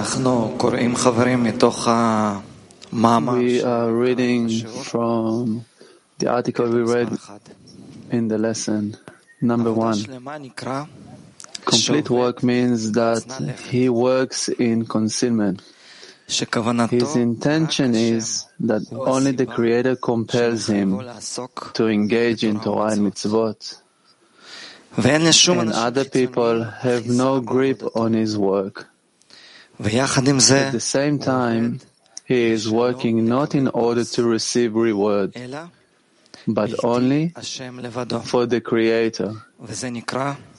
We are reading from the article we read in the lesson, number one. Complete work means that he works in concealment. His intention is that only the Creator compels him to engage in Torah and mitzvot, and other people have no grip on his work. At the same time, he is working not in order to receive reward, but only for the Creator.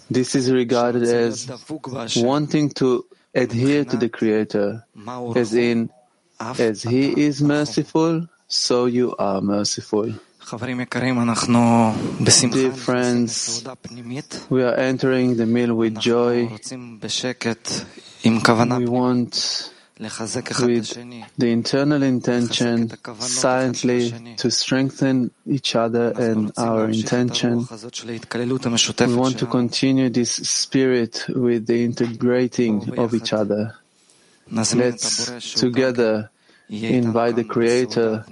This is regarded as wanting to adhere to the Creator, as in, as He is merciful, so you are merciful. Dear friends, we are entering the meal with joy. We want with the internal intention silently to strengthen each other and our intention. We want to continue this spirit with the integrating of each other. Let's together invite the Creator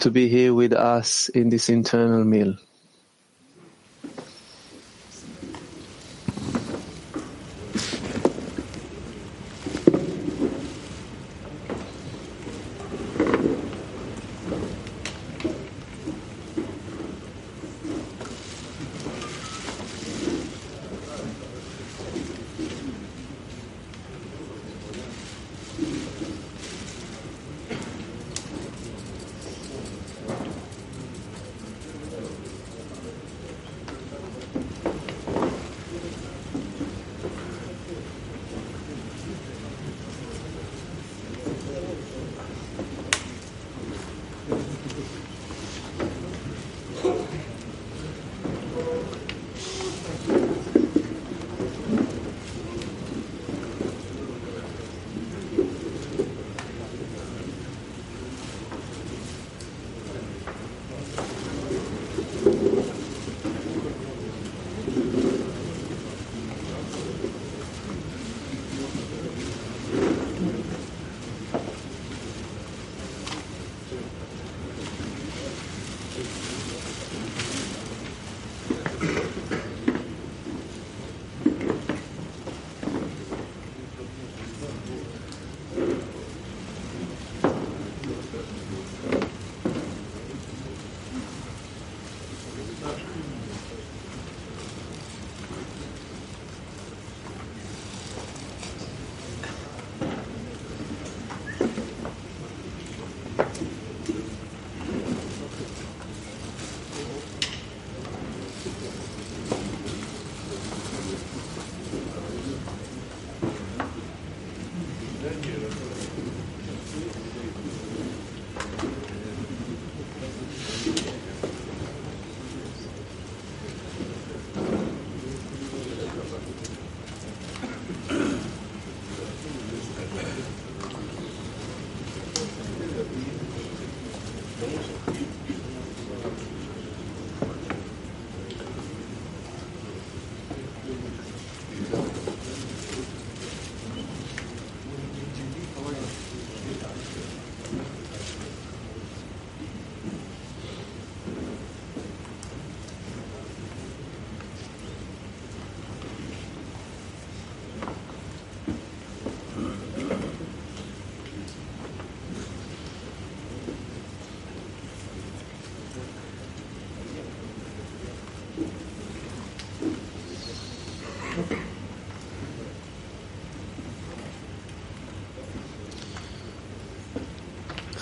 to be here with us in this internal meal.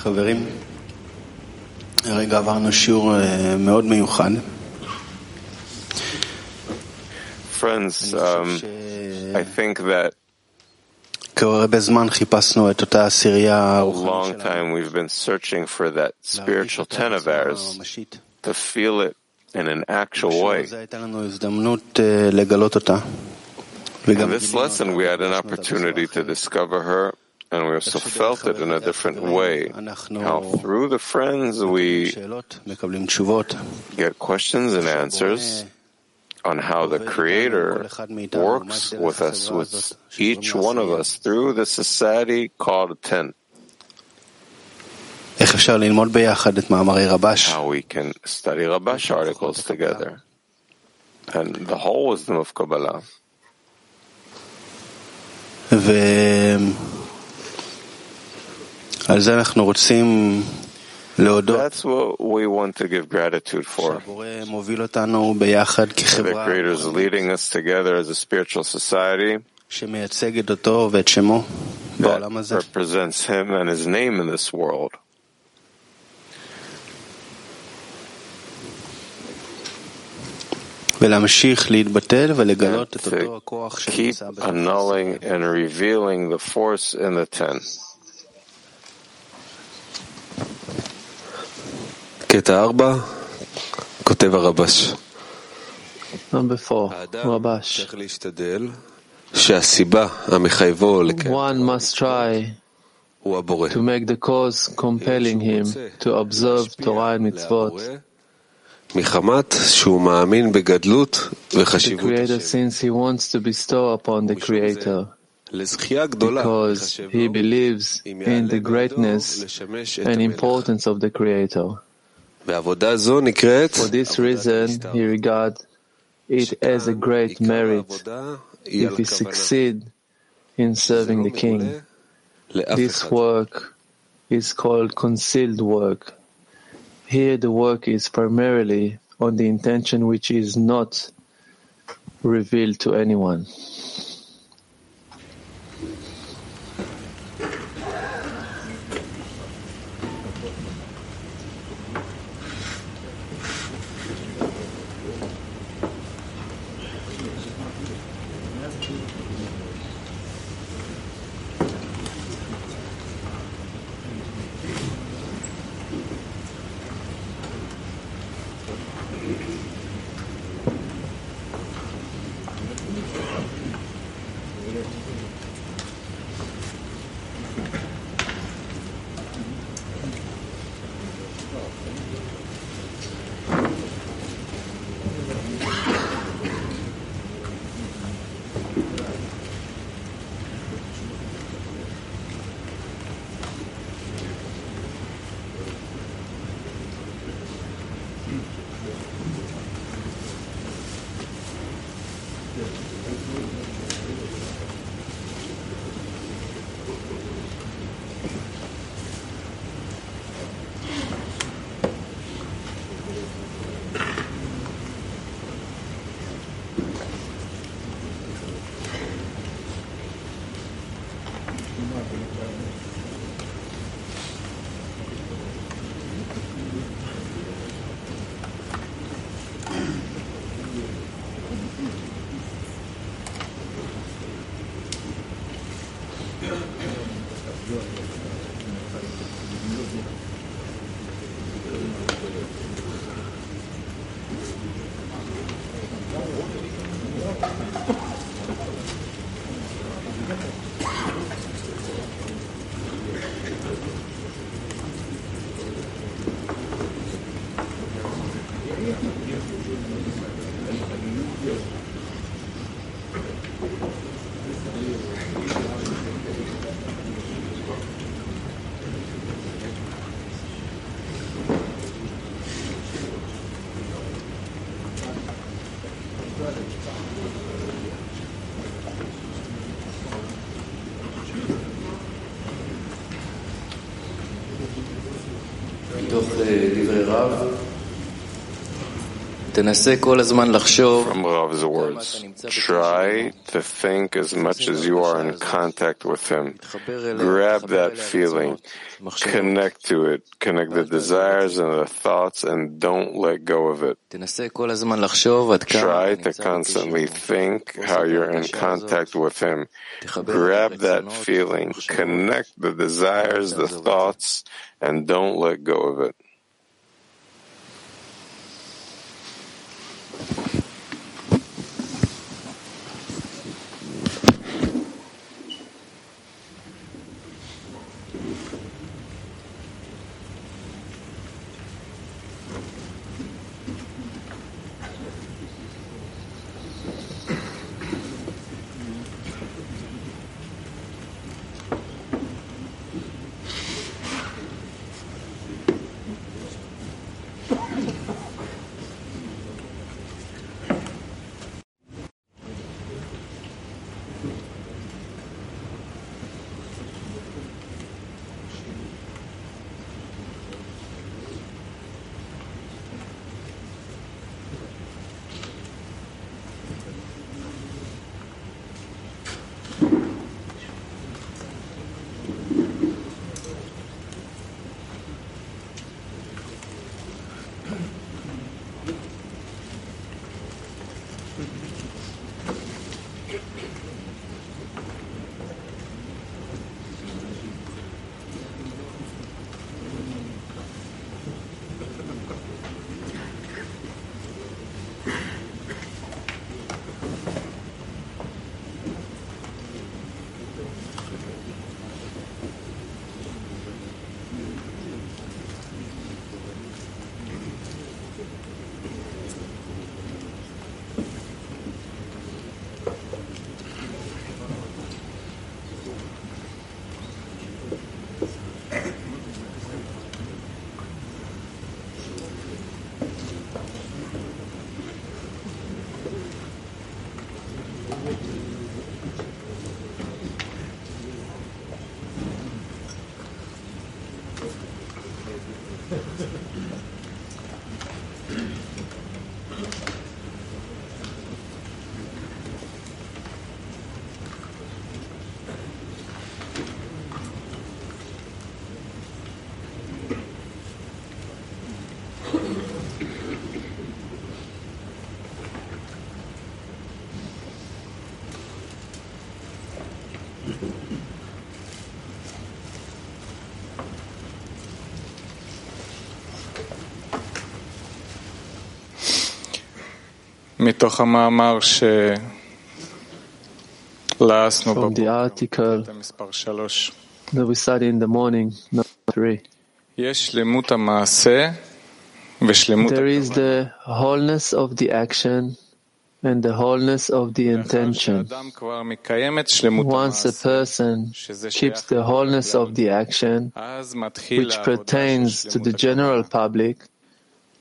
חברים, הרגע עברנו שיעור אה, מאוד מיוחד. Friends, אני um, חושב I think that שכבר הרבה זמן חיפשנו את אותה עשירייה a הרוחנית long שלנו. time we've been searching for that להרגיש spiritual אותה ten of בצורה ours, ממשית. to feel it in an actual בשיעור way. הזה הייתה לנו הזדמנות אה, לגלות אותה. וגם In this גילינו lesson, אותה, we had an הרגשנו אותה בצורה opportunity to אחרת. discover her, and we also felt it in a different way. How through the friends we get questions and answers on how the Creator works with us, with each one of us, through the society called Tent. How we can study Rabash articles together. And the whole wisdom of Kabbalah. That's what we want to give gratitude for. The Creator is leading us together as a spiritual society that represents Him and His name in this world. And to keep annulling and revealing the force in the ten. קטע ארבע, כותב הרבש. Number four, האדם Rabash. צריך להשתדל שהסיבה המחייבו לקיים One must try הוא הבורא. to make the cause compelling him to observe Torah and mitzvot. מחמת שהוא מאמין בגדלות The וחשיבות Creator, השם. because he believes in the greatness and importance of the Creator. For this reason, he regards it as a great merit if he succeed in serving the King. This work is called concealed work. Here the work is primarily on the intention which is not revealed to anyone. From Rav's words, try to think as much as you are in contact with him. Grab that feeling, connect to it, connect the desires and the thoughts, and don't let go of it. Try to constantly think how you're in contact with him. Grab that feeling, connect the desires, the thoughts, and don't let go of it. From the article that we study in the morning, number three. There is the wholeness of the action and the wholeness of the intention. Once a person keeps the wholeness of the action, which pertains to the general public,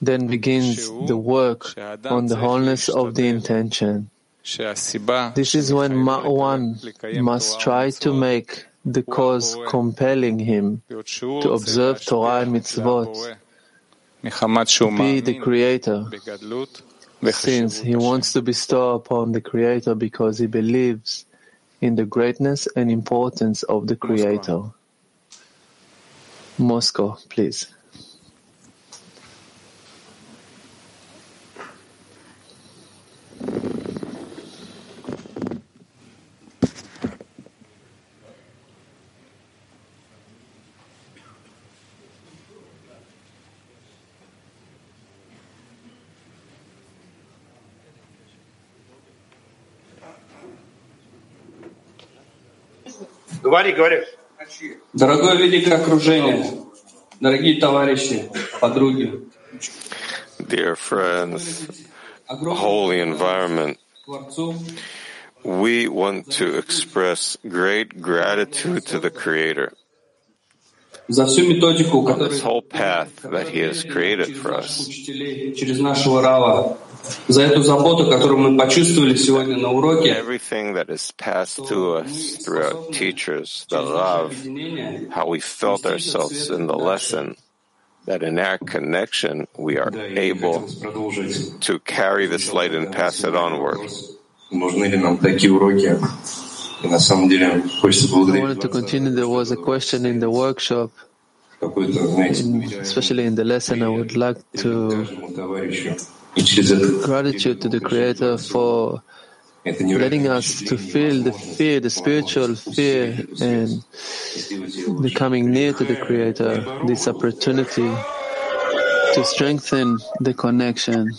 then begins the work on the wholeness of the intention. This is when one must try to make the cause compelling him to observe Torah and mitzvot, be the creator, since he wants to bestow upon the creator because he believes in the greatness and importance of the creator. Moscow, please. Говори, говори. Дорогое великое окружение, дорогие товарищи, подруги, Dear friends, holy environment, we want to express great gratitude to the Creator. За всю методику, on которую this whole path that He has created через for us. учителей, через нашего Рава, за эту заботу, которую мы почувствовали сегодня на уроке, Everything that is passed to us throughout teachers, the Rav, объединение how we felt ourselves in the lesson, that in our connection we are able Продолжить. to carry this light and pass it onward. Нужны ли нам такие уроки? И на самом деле хочется I благодарить wanted to вас за continue. There was a question in the workshop, какой-то, знаете, in, especially in the lesson. I would like to Gratitude to the Creator for letting us to feel the fear, the spiritual fear, and becoming near to the Creator, this opportunity to strengthen the connection.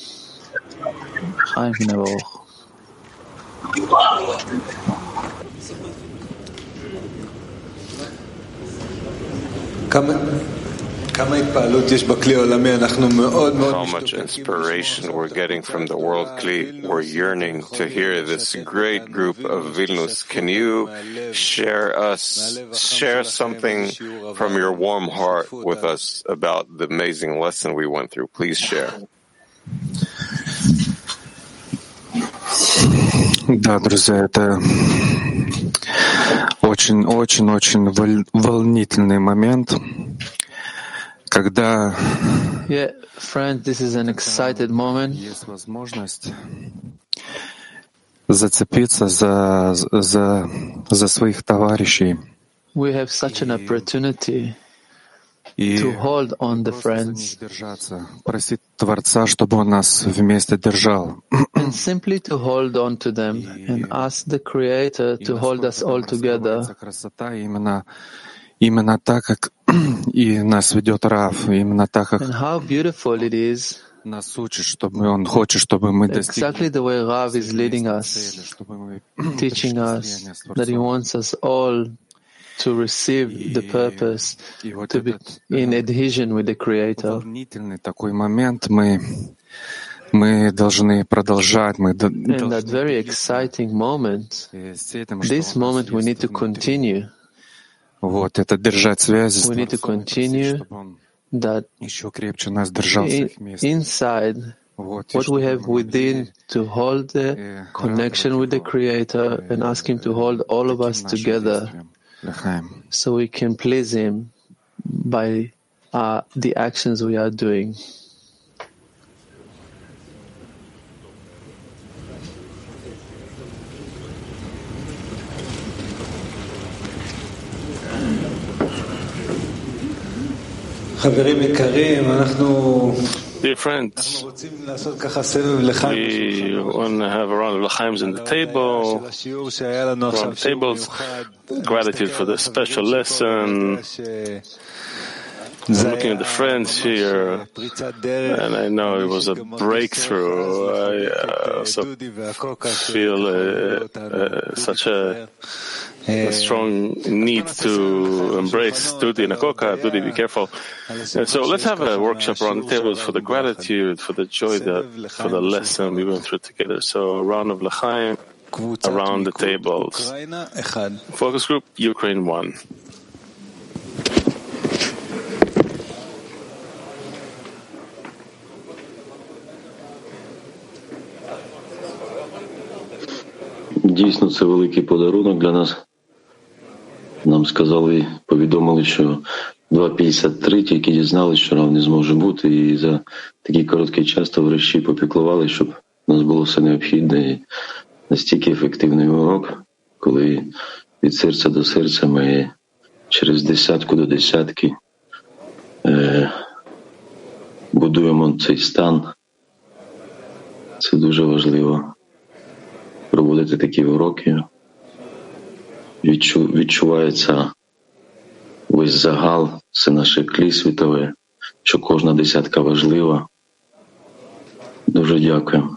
Come. How much inspiration we're getting from the world Kli. We're yearning to hear this great group of Vilnius. Can you share us, share something from your warm heart with us about the amazing lesson we went through? Please share. Да, друзья, это очень-очень-очень волнительный момент, когда Yeah, friends, this is an excited moment. есть возможность зацепиться за, за, за своих товарищей We have such an opportunity и to hold on the просто за них friends держаться, просить Творца, чтобы Он нас вместе держал. and simply to hold on to them and ask the Creator И to hold us all насколько там together раскрывается красота именно, именно так, как и нас ведет Рав, именно так, как and how beautiful it is, нас учит, чтобы Он хочет, чтобы мы достигли exactly the way Rav is leading цели, us, чтобы мы teaching пришли в us слияние с that He Творцом. wants us all to receive the purpose, И вот to be этот in adhesion with the Creator. волнительный такой момент мы мы должны продолжать, мы до- And that должны very делиться, exciting moment, э, с этим, что this у нас moment we есть need to внутри. continue, Вот, это держать связи с We need to Творцом, просить, continue чтобы Он that еще крепче нас держал in, всех вместе. inside Вот, и what we чтобы have мы могли within to hold the э, connection with the радовать Creator Его, and э, ask Him to hold all of таким us нашим together действием. Лахаем. so we can please Him by are the actions we are doing. Dear friends, we want to have a round of l'chaims on the table, round tables, gratitude for the special lesson looking at the friends here, and I know it was a breakthrough. I uh, also feel uh, uh, such a, a, strong need to embrace Dudi and Akoka. Dudi, be careful. And so let's have a workshop around the tables for the gratitude, for the joy, that, for the lesson we went through together. So a round of L'chaim around the tables. Focus group, Ukraine 1. Дійсно, це великий подарунок для нас. Нам сказали, повідомили, що 2.53 тільки дізналися, що рав не зможе бути, і за такий короткий час товариші попіклували, щоб у нас було все необхідне і настільки ефективний урок, коли від серця до серця ми через десятку до десятки е, будуємо цей стан. Це дуже важливо проводити такі уроки. Відчу, відчувається весь загал, це наше клі світове, що кожна десятка важлива. Дуже дякую.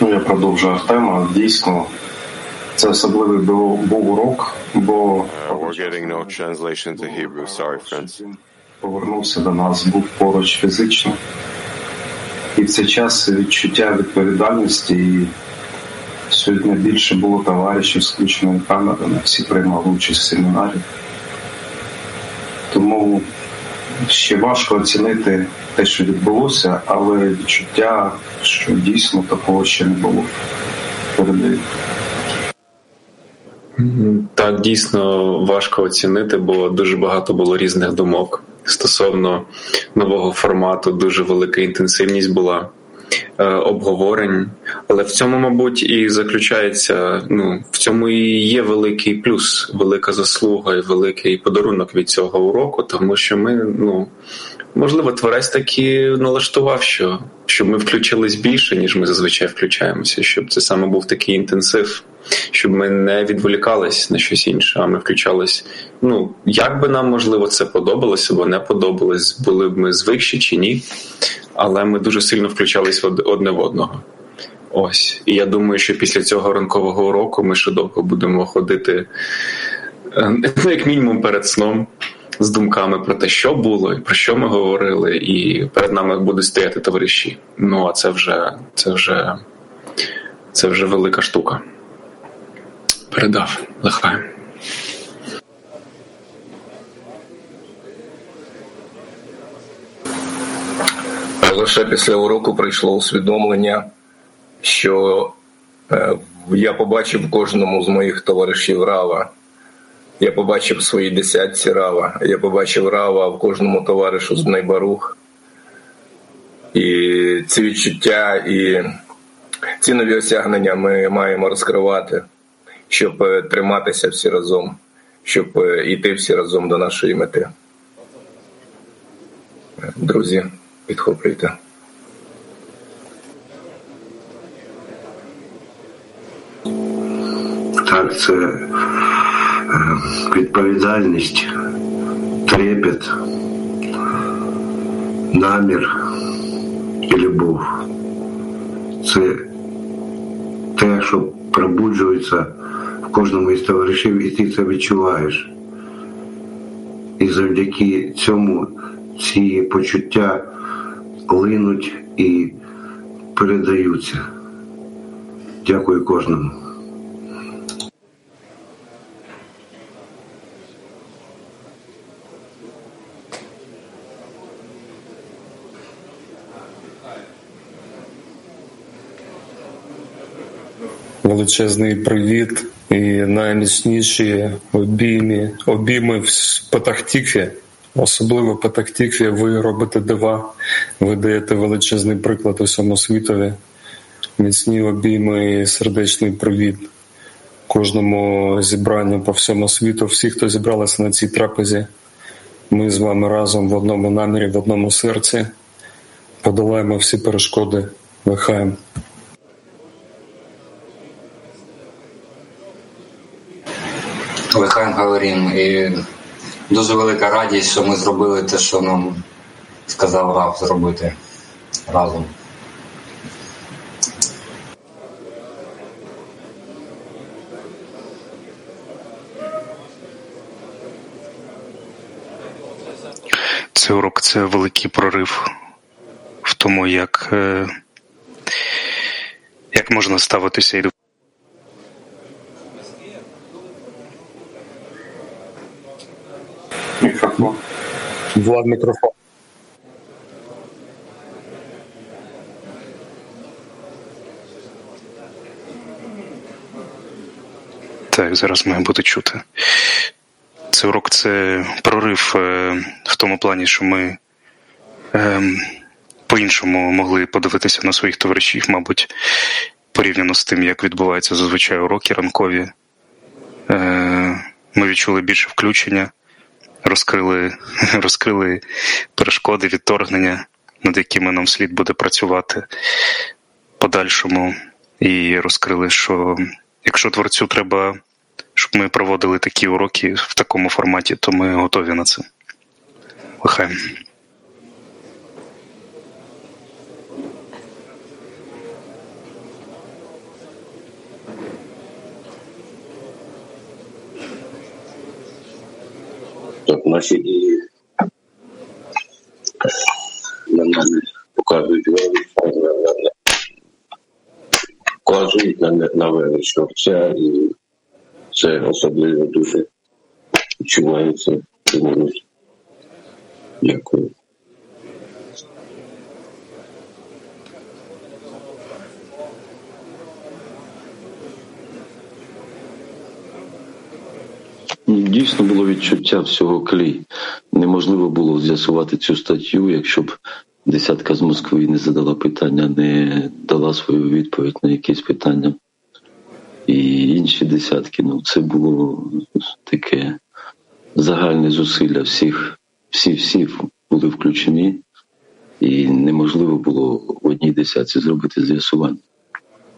Ну, я продовжу Артема. Дійсно, це особливий був, був урок, бо Uh, we're no Hebrew. Sorry, friends. повернувся до нас, був поруч фізично. І в цей час відчуття відповідальності і сьогодні більше було товаришів з включеною камерою, всі приймали участь в семінарі. Тому ще важко оцінити те, що відбулося, але відчуття, що дійсно такого ще не було. Передаю. Так, дійсно важко оцінити, бо дуже багато було різних думок стосовно нового формату. Дуже велика інтенсивність була е, обговорень. Але в цьому, мабуть, і заключається. Ну в цьому і є великий плюс, велика заслуга і великий подарунок від цього уроку, тому що ми ну. Можливо, творець таки налаштував, що щоб ми включились більше, ніж ми зазвичай включаємося, щоб це саме був такий інтенсив, щоб ми не відволікались на щось інше, а ми включались. Ну як би нам можливо це подобалося або не подобалось, були б ми звикші чи ні, але ми дуже сильно включались одне в одного. Ось, і я думаю, що після цього ранкового уроку ми ще довго будемо ходити, е, ну, як мінімум, перед сном з думками про те, що було, і про що ми говорили, і перед нами будуть стояти товариші. Ну а це вже це вже це вже велика штука. Передав лихай. Лише після уроку прийшло усвідомлення, що е, я побачив кожному з моїх товаришів Рава. Я побачив в своїй десятці Рава. Я побачив Рава в кожному товаришу з Бнейбарух. І ці відчуття і ці нові осягнення ми маємо розкривати, щоб е, триматися всі разом, щоб е, йти всі разом до нашої мети. Е, Друзі, підхоплюйте. Так, це відповідальність, трепет, намір і любов. Це те, що пробуджується кожному із товаришів, і ти це відчуваєш. І завдяки цьому ці почуття линуть і передаються. Дякую кожному. Величезний привіт І найміцніші обійми, обійми в Патахтікві, особливо Патахтікві, ви робите дива, ви даєте величезний приклад усьому світові, міцні обійми і сердечний привіт кожному зібранню по всьому світу, всі, хто зібралися на цій трапезі. Ми з вами разом в одному намірі, в одному серці подолаємо всі перешкоди Лихаєм. Лихаєм говорим. І дуже велика радість, що ми зробили те, що нам сказав Рав зробити разом. Цей урок це великий прорив в тому, як, е, як можна ставитися і до Мікрофон. Влад мікрофон. Так, зараз має бути чути. Цей урок це прорив е, в тому плані, що ми е, по-іншому могли подивитися на своїх товаришів, мабуть, порівняно з тим, як відбуваються зазвичай уроки ранкові. Е, Ми відчули більше включення, розкрили, розкрили перешкоди, відторгнення, над якими нам слід буде працювати подальшому, і розкрили, що якщо творцю треба щоб ми проводили такі уроки в такому форматі, то ми готові на це. Лихаєм. Так, наші дії мене показують вказують на, велич вся і це особливо дуже відчувається. Дякую. Дійсно було відчуття всього клей. Неможливо було з'ясувати цю статтю, якщо б десятка з Москви не задала питання, не дала свою відповідь на якесь питання і інші десятки. Ну, це було таке загальне зусилля всіх, всі всі були включені, і неможливо було в одній десятці зробити з'ясування.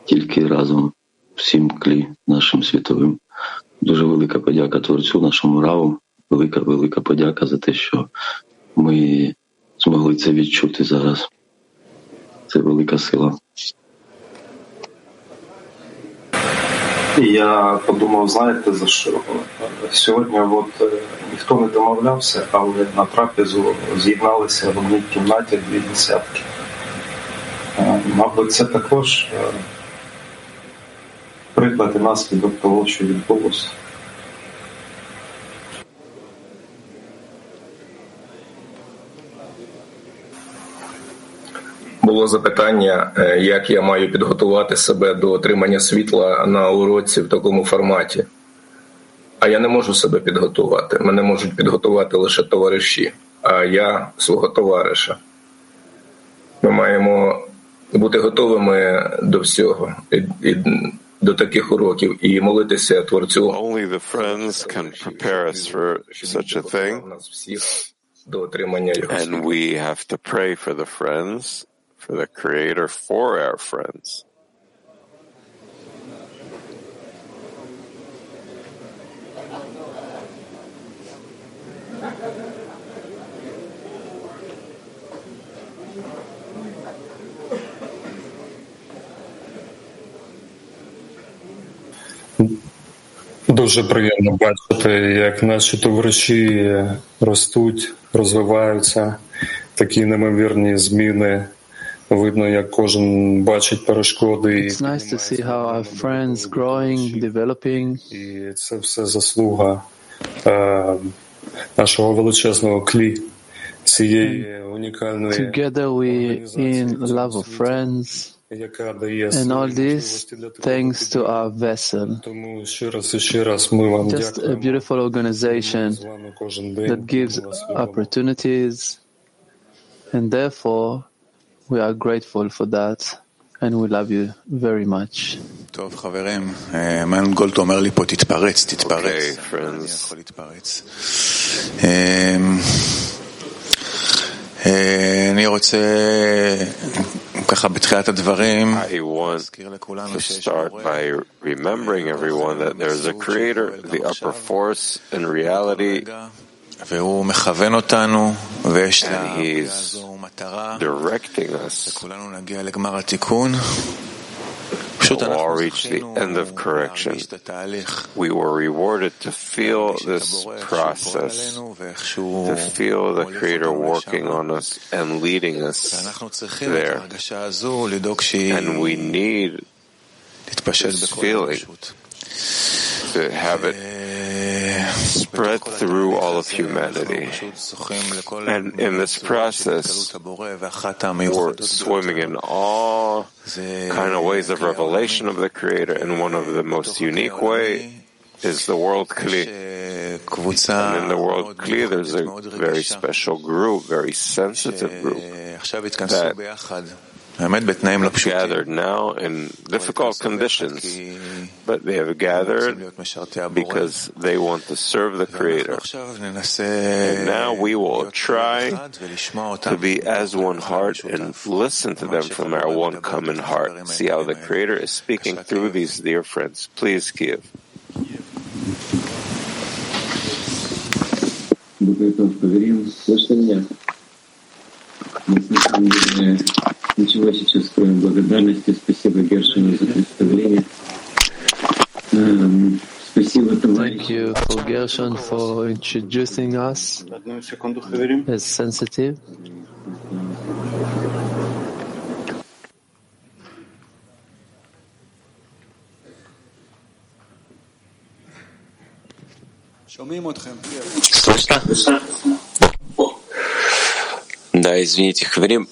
Тільки разом всім клі нашим світовим. Дуже велика подяка творцю, нашому раву. Велика, велика подяка за те, що ми змогли це відчути зараз. Це велика сила. Я подумав, знаєте за що? Сьогодні от е, ніхто не домовлявся, але на трапезу з'єдналися в одній кімнаті дві десятки. Е, Мабуть, це також е, приклад і наслідок того, що відбулося. Було запитання, е, як я маю підготувати себе до отримання світла на уроці в такому форматі. А я не можу себе підготувати. Мене можуть підготувати лише товариші, а я свого товариша. Ми маємо бути готовими до всього, і, і до таких уроків, і молитися творцю. Only the friends can prepare us for such a thing. До отримання його And we have to pray for the friends, for the Creator, for our friends. Дуже приємно бачити, як наші товариші ростуть, розвиваються, такі неймовірні зміни. Видно, як кожен бачить перешкоди. It's nice to see how our friends growing, developing. І це все заслуга е, нашого величезного клі, цієї унікальної Together we in love of friends. And all these thanks to our vessel. Just a beautiful organization that gives opportunities, and therefore we are grateful for that. And we love you very much. Okay, friends. אני רוצה I want to start by remembering everyone that there is a creator, the upper force in reality, and he's directing us all reach the end of correction. We were rewarded to feel this process, to feel the Creator working on us and leading us there. And we need this feeling to have it spread through all of humanity. And in this process, we're swimming in all kind of ways of revelation of the Creator, and one of the most unique way is the world Kli. And in the world Kli, there's a very special group, very sensitive group that gathered now in difficult conditions, but they have gathered because they want to serve the Creator. And now we will try to be as one heart and listen to them from our one common heart. See how the Creator is speaking through these dear friends. Please give. Ничего сейчас строим благодарности? Спасибо Гершину за представление. Um, спасибо, товарищи. Thank you for Gershon for introducing us. It's sensitive. Слышно? Да, извините, Хаврим.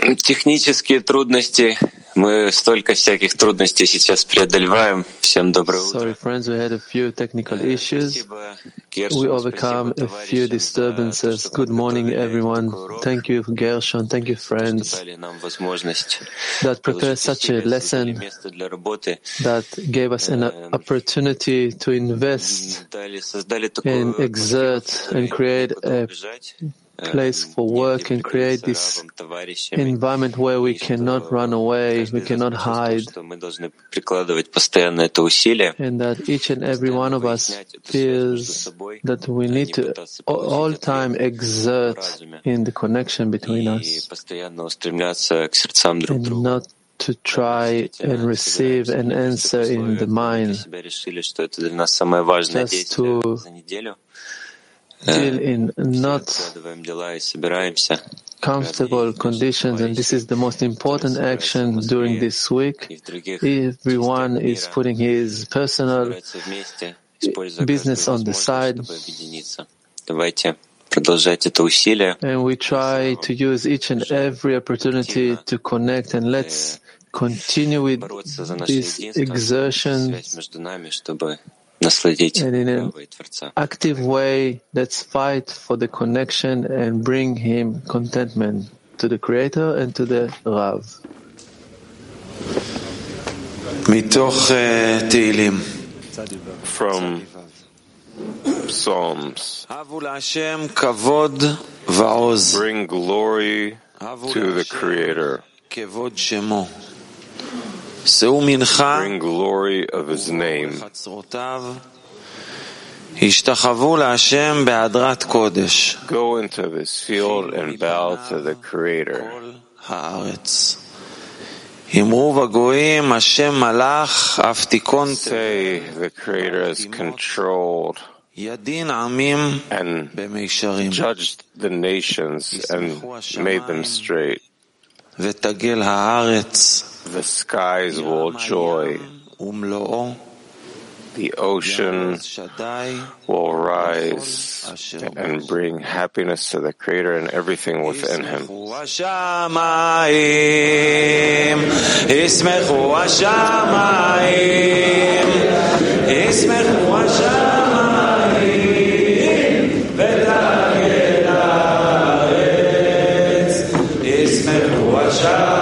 Технические трудности. Мы столько всяких трудностей сейчас преодолеваем. Всем доброе утро. Sorry, friends, we had a few technical issues. We overcome a few disturbances. Good morning, everyone. Thank you, Gershon. Thank you, friends, that prepared such a lesson that gave us an opportunity to invest and exert and create a place for work and create this environment where we cannot run away, we cannot hide, and that each and every one of us feels that we need to all time exert in the connection between us. and not to try and receive an answer in the mind. Just to Still in not comfortable conditions, and this is the most important action during this week. Everyone is putting his personal business on the side. And we try to use each and every opportunity to connect and let's continue with this exertion Active way, let's fight for the connection and bring him contentment to the Creator and to the Rav. From Psalms. Bring glory to the Creator bring glory of His name. Go into this field and bow to the Creator. Say the Creator has controlled and judged the nations and made them straight. The skies will joy. The ocean will rise and bring happiness to the Creator and everything within Him. Ismechu Hashamayim. Ismechu Hashem.